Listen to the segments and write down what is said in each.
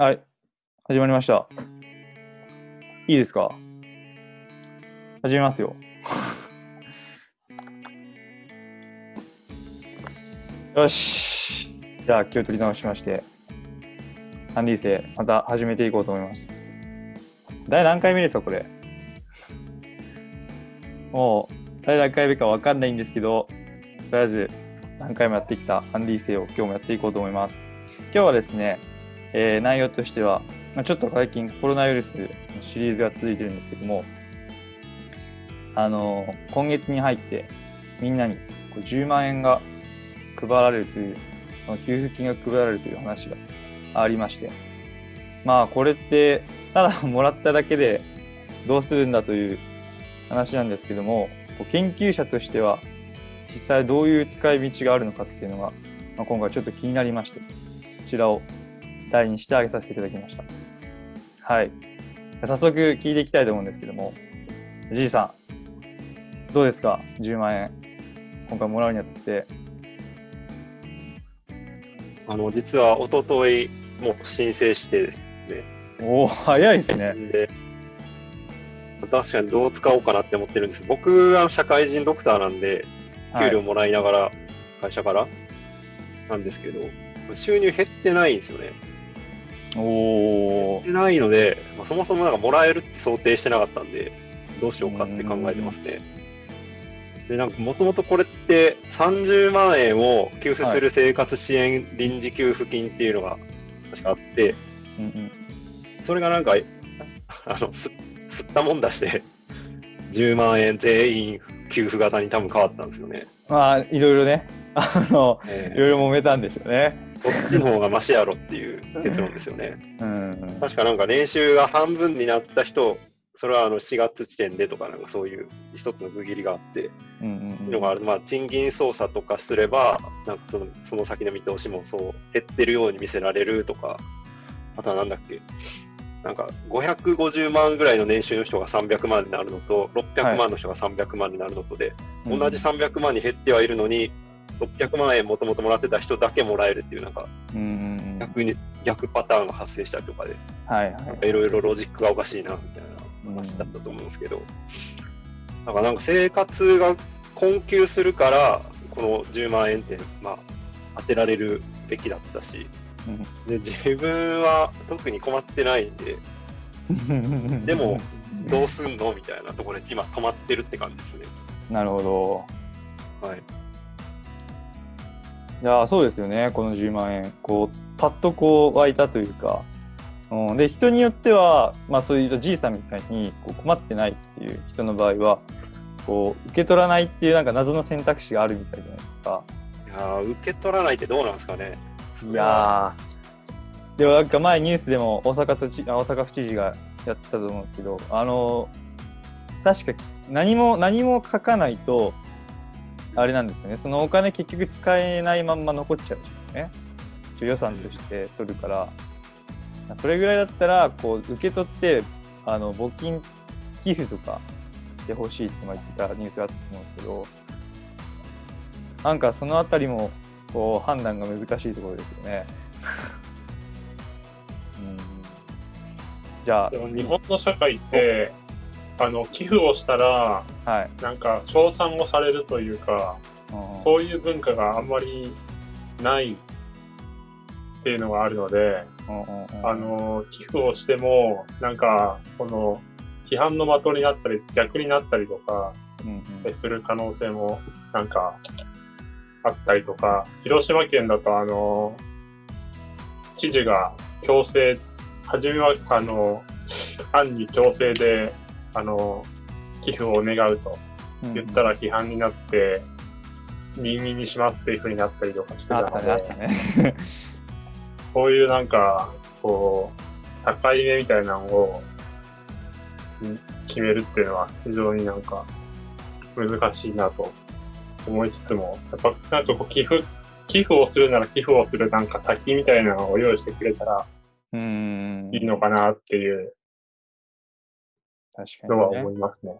はい、始まりました。いいですか？始めますよ。よし。じゃあ、気を取り直しまして、アンディ生、また始めていこうと思います。第何回目ですか、これ？もう、第何回目かわかんないんですけど、とりあえず、何回もやってきたアンディ生を今日もやっていこうと思います。今日はですね、えー内容としては、まあ、ちょっと最近コロナウイルスのシリーズが続いてるんですけども、あのー今月に入ってみんなにこう10万円が配られるという、給付金が配られるという話がありまして、まあこれってただもらっただけでどうするんだという話なんですけども、研究者としては実際どういう使い道があるのかっていうのが、まあ、今回ちょっと気になりまして、こちらを題にしてあげさせていただきました。はい。早速聞いていきたいと思うんですけども、じいさん、どうですか ?10 万円。今回もらうにあたって。あの、実は一昨日もう申請してですおお、早いですね。ね。で、確かにどう使おうかなって思ってるんです。僕は社会人ドクターなんで、はい給料もらいながら、会社からなんですけど、収入減ってないんですよね。おお減ってないので、まあ、そもそもなんかもらえるって想定してなかったんで、どうしようかって考えてますね。で、なんかもともとこれって30万円を給付する生活支援臨時給付金っていうのが確かあって、うんうん。それがなんか、あの、す吸ったもんだして、10万円全員給付型に多分変わったんですよね。まあ、いろいろね、あの、えいろいろ揉めたんでしょうね。こっちの方がマシやろっていう結論ですよね。うんうん。確かなんか年収が半分になった人、それはあの4月時点でとか、なんかそういう一つの区切りがあって、うんうんいうのがあるまあ、賃金操作とかすれば、なんかそのその先の見通しもそう減ってるように見せられるとか、あとはなんだっけ、なんか550万ぐらいの年収の人が300万になるのと、600万の人が300万になるのとで、うん。同じ300万に減ってはいるのに、600万円もともともらってた人だけもらえるっていう、なんか。逆に逆パターンが発生したりとかで、はいなんかはいろいろロジックがおかしいなみたいな話だったと思うんですけど、なんかなんか生活が困窮するから、この10万円って、まあ、当てられるべきだったし、で自分は特に困ってないんで、でも、どうすんのみたいなところで今止まってるって感じですね。なるほど。はい。いやーそうですよね。この10万円。こうパッとこう湧いたというか、うん、で人によっては、まあ、そういうじいさんみたいにこう困ってないっていう人の場合はこう受け取らないっていうなんか謎の選択肢があるみたいじゃないですか。いやー受け取らないってどうなんですかね。いやー。でもなんか前ニュースでも大阪都知あ大阪府知事がやってたと思うんですけどあの確かき何も何も書かないとあれなんですよね。そのお金結局使えないまんま残っちゃうんですよね。予算として取るから。それぐらいだったらこう受け取ってあの募金寄付とかしてほしいって言ってたニュースがあったと思うんですけどなんかそのあたりもこう判断が難しいところですよね。うん。じゃあでも日本の社会って、あの寄付をしたら、はい、なんか称賛をされるというか、うん。そういう文化があんまりないっていうのがあるので、あの寄付をしても、なんか、その、批判の的になったり、逆になったりとかする可能性も、なんか、あったりとか、広島県だと、あの、知事が強制、初めは、あの、案に強制で、あの、寄付を願うと言ったら批判になって、任意にしますっていう風になったりとかしてたので、ね。こういうなんか、こう、高い目みたいなのをん決めるっていうのは非常になんか難しいなと思いつつも、やっぱなんかこう寄付、寄付をするなら寄付をするなんか先みたいなのを用意してくれたらうんいいのかなっていうのは。思いますね。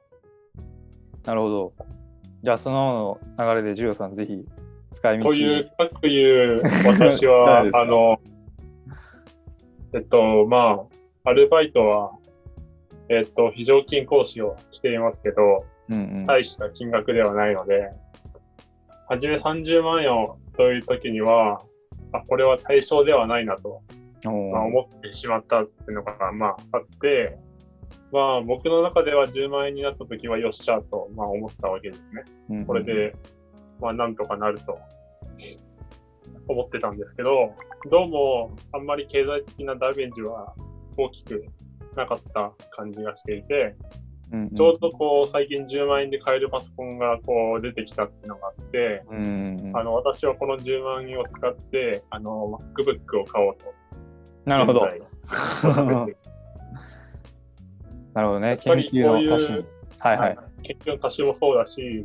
なるほど。じゃあその流れでジュオさんぜひ使い道という、かくいう私は あの、えっと、まあ、アルバイトは、えっと、非常勤講師をしていますけど、うんうん。大した金額ではないので、はじめ30万円をという時には、あ、これは対象ではないなと、まあ、思ってしまったっていうのが、まあ、あって、まあ、僕の中では10万円になった時はよっしゃと、まあ、思ったわけですね。うんうんこれで、まあ、なんとかなると思ってたんですけど、どうも、あんまり経済的なダメージは大きくなかった感じがしていて、うんうんちょうどこう、最近10万円で買えるパソコンがこう出てきたっていうのがあって、うんうんうんあの、私はこの10万円を使って、あの、MacBook を買おうと。なるほど。なるほどね。研究の足しに。はいはい。研究の足しもそうだし、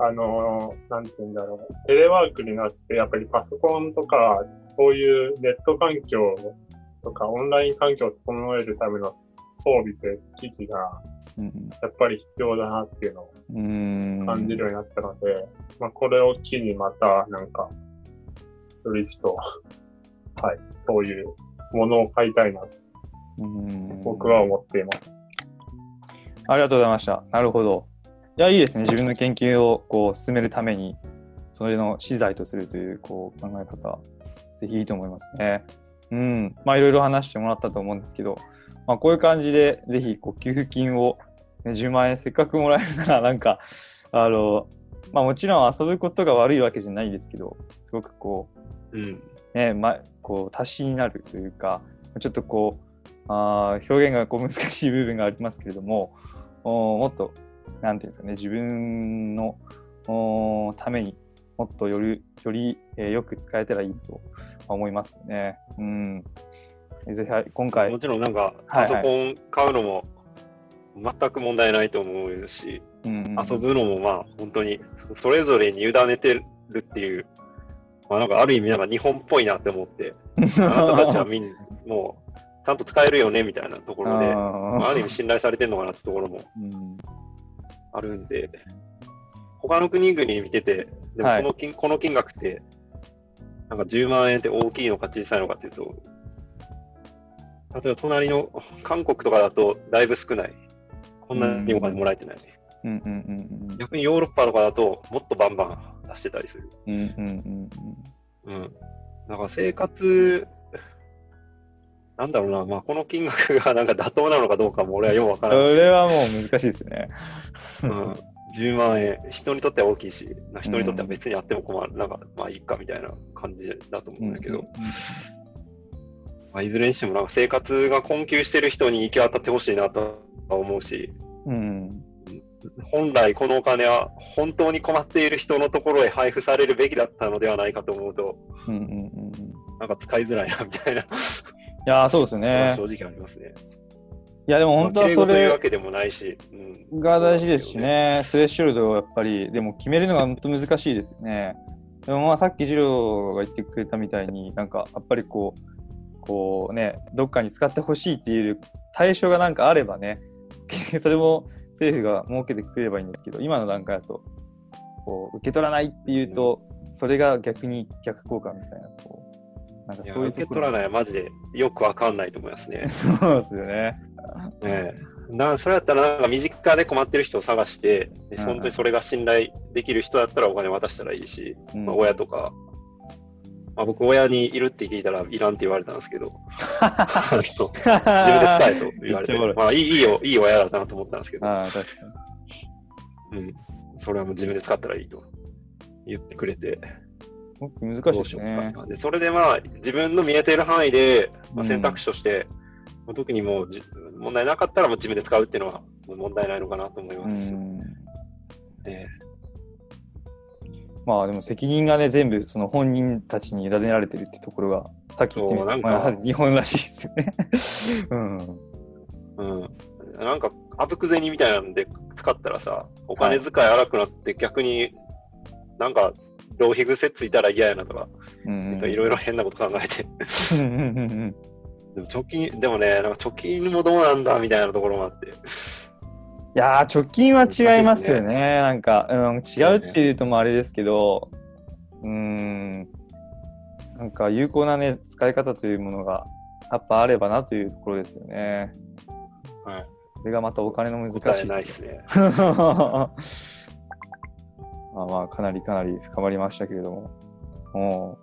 あの、なんて言うんだろう。テレワークになって、やっぱりパソコンとか、そういうネット環境とか、オンライン環境を整えるための装備と機器が、うんやっぱり必要だなっていうのをうん。感じるようになったので、まあ、これを機にまた、なんか、より一層、はい、そういうものを買いたいな僕は思っています。ありがとうございました。なるほど。いや、いいですね。自分の研究をこう進めるために、それの資材とするというこう考え方、ぜひいいと思いますね。うん。まあ、いろいろ話してもらったと思うんですけど、まあ、こういう感じで、ぜひこう給付金を、ね、10万円せっかくもらえるなら、なんか、あの、まあ、もちろん遊ぶことが悪いわけじゃないですけど、すごくこう、うん。ね、ま、こう足しになるというかちょっとこうあー表現がこう難しい部分がありますけれどもおもっとなんていうんですかね自分のおためにもっとよりより、えーよく使えたらいいと思いますね。うん、ぜひはい今回もちろんなんか、はいパソコン買うのも全く問題ないと思うし、遊ぶのもまあ本当にそれぞれに委ねてるっていう、まあなんかある意味なんか日本っぽいなって思って、あなたたちはみんなもうちゃんと使えるよねみたいなところで、あまあ、ある意味信頼されてるのかなってところもあるんで、他の国々見てて、でもはいその金、この金額って、なんか10万円って大きいのか小さいのかっていうと、例えば隣の韓国とかだとだいぶ少ない。こんなにお金もらえてない。逆にヨーロッパとかだともっとバンバン出してたりする。うんうんうんうん。だから生活、なんだろうな、まあこの金額がなんか妥当なのかどうかも俺はよくわかそらない。れはもう難しいですね。うん、10万円、人にとっては大きいし、な人にとっては別にあっても困る、なんか、まあいいかみたいな感じだと思うんだけど、まあ、いずれにしてもなんか生活が困窮してる人に行き渡ってほしいなとは思うし、うん本来このお金は本当に困っている人のところへ配布されるべきだったのではないかと思うと、うんうんうんうん。なんか使いづらいなみたいな、いやーそうですね。正直ありますね。いやでも本当はそれけでもないし、うん、が大事ですし。ね、スレッショルドをやっぱり、でも決めるのが本当難しいですよね。でもまあさっきジローが言ってくれたみたいに、なんかやっぱりこう、こうね、どっかに使ってほしいっていう対象がなんかあればね、それも政府が設けてくれればいいんですけど、今の段階だと、こう受け取らないっていうと、それが逆に逆効果みたいな、こう、なんかそういう。受け取らないはマジでよくわかんないと思いますね。そうですよね。ねえ。なそれだったら、なんか身近で困ってる人を探して、でうん。本当にそれが信頼できる人だったらお金渡したらいいし、うん。まあ、親とか、まあ、僕、親にいるって聞いたらいらんって言われたんですけど、自分で使えと言われて。まあいいいいよ、いい親だなと思ったんですけど。うん、それはもう自分で使ったらいいと言ってくれて、僕難しいですねで、それでまあ、自分の見えている範囲で、まあ、うん選択肢として、まあ特にもうじ問題なかったらもう自分で使うっていうのは問題ないのかなと思いうます。ん。えまあでも責任がね、全部その本人たちに委ねられてるってところが、さっき言ってみた、日本らしいですよね。うん。うん、なんか、あぶく銭みたいなんで使ったらさ、お金遣い荒くなって逆になんか浪費癖ついたら嫌やなとか、うんいろいろ変なこと考えて。でも貯金、でもね、なんか貯金もどうなんだみたいなところもあって。いやー、貯金は違いますよね。なんか、うん、違うっていうともあれですけど、うーん、なんか有効なね、使い方というものがやっぱあればなというところですよね。はい。それがまたお金の難しい。答えないですね。まあまあ、かなりかなり深まりましたけれども。も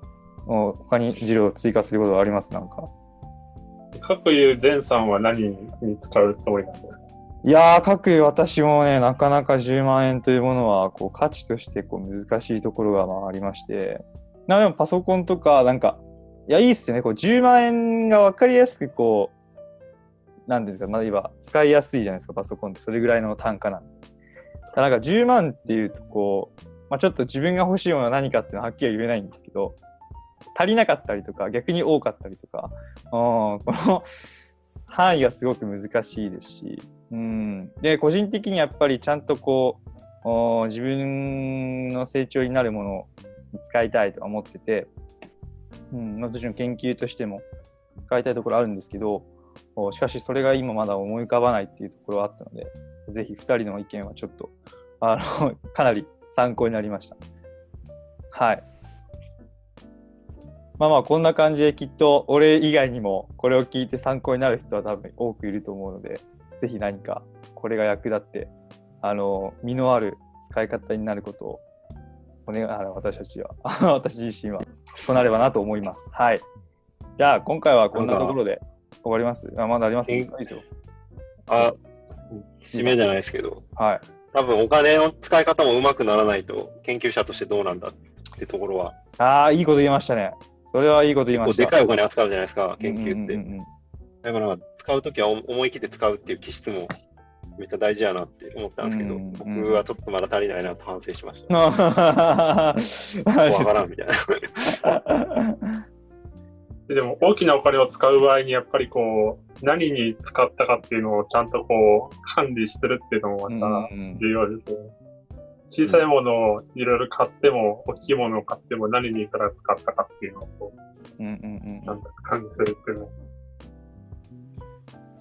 う、もう他に資料を追加することはあります？なんか。各いう前さんは何に使うつもりなんですか？いやー、各私もね、なかなか10万円というものは、こう、価値としてこう難しいところがまあありまして、なでもパソコンとか、なんか、いや、いいっすよね。こう、10万円が分かりやすく、こう、なんですか、まあ、今、使いやすいじゃないですか、パソコンって。それぐらいの単価なんで。なんか10万っていうと、こう、まあ、ちょっと自分が欲しいものは何かっていうのははっきりは言えないんですけど、足りなかったりとか、逆に多かったりとか、うん、この 範囲がすごく難しいですし、うん、で、個人的にやっぱりちゃんとこう、自分の成長になるものを使いたいと思ってて、うん、もちろん研究としても使いたいところあるんですけど、しかしそれが今まだ思い浮かばないっていうところはあったので、ぜひ2人の意見はちょっと、あの、かなり参考になりました。はい。まあまあ、こんな感じできっと俺以外にもこれを聞いて参考になる人は多分多くいると思うので、ぜひ何かこれが役立って、あの、身のある使い方になることを、お願い、あの私たちは、私自身は、そうなればなと思います。はい。じゃあ、今回はこんなところで終わります。あまだあります？いいですよ。あ、締めじゃないですけど、はい。多分お金の使い方もうまくならないと、研究者としてどうなんだってところは、ああ、いいこと言いましたね。それはいいこと言いました。でかいお金扱うじゃないですか、研究って。うんうんうんうんだから、使うときは思い切って使うっていう気質もめっちゃ大事やなって思ったんですけど、うんうん僕はちょっとまだ足りないなと反省しました。わわからんみたいな。ででも大きなお金を使う場合にやっぱりこう何に使ったかっていうのをちゃんとこう管理するっていうのもまた重要ですよね。小さいものをいろいろ買っても大きいものを買っても何にいくら使ったかっていうのをこうんうんうんうなんだ管理するっていうのは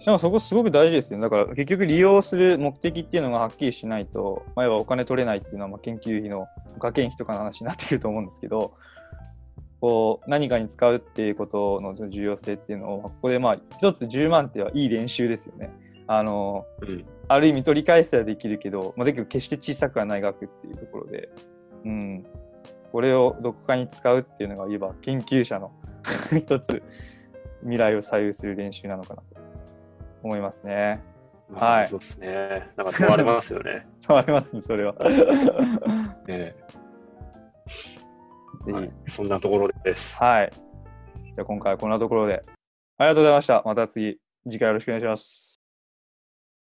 でもそこすごく大事ですよ。だから結局利用する目的っていうのがはっきりしないと、まあ、お金取れないっていうのはまあ研究費の家計費とかの話になってくると思うんですけど、こう何かに使うっていうことの重要性っていうのを、ここでまあ一つ10万ってはいい練習ですよね。あの、うんある意味取り返せはできるけど、まあ、だけど決して小さくはない額っていうところで、うん、これをどこかに使うっていうのがいわば研究者の 一つ未来を左右する練習なのかなと思いますね。はいそうですね。なんか問われますよね。触れますね、それは。えぜひ、えはいそんなところです。はい。じゃあ今回はこんなところで、ありがとうございました。また次、次回よろしくお願いします。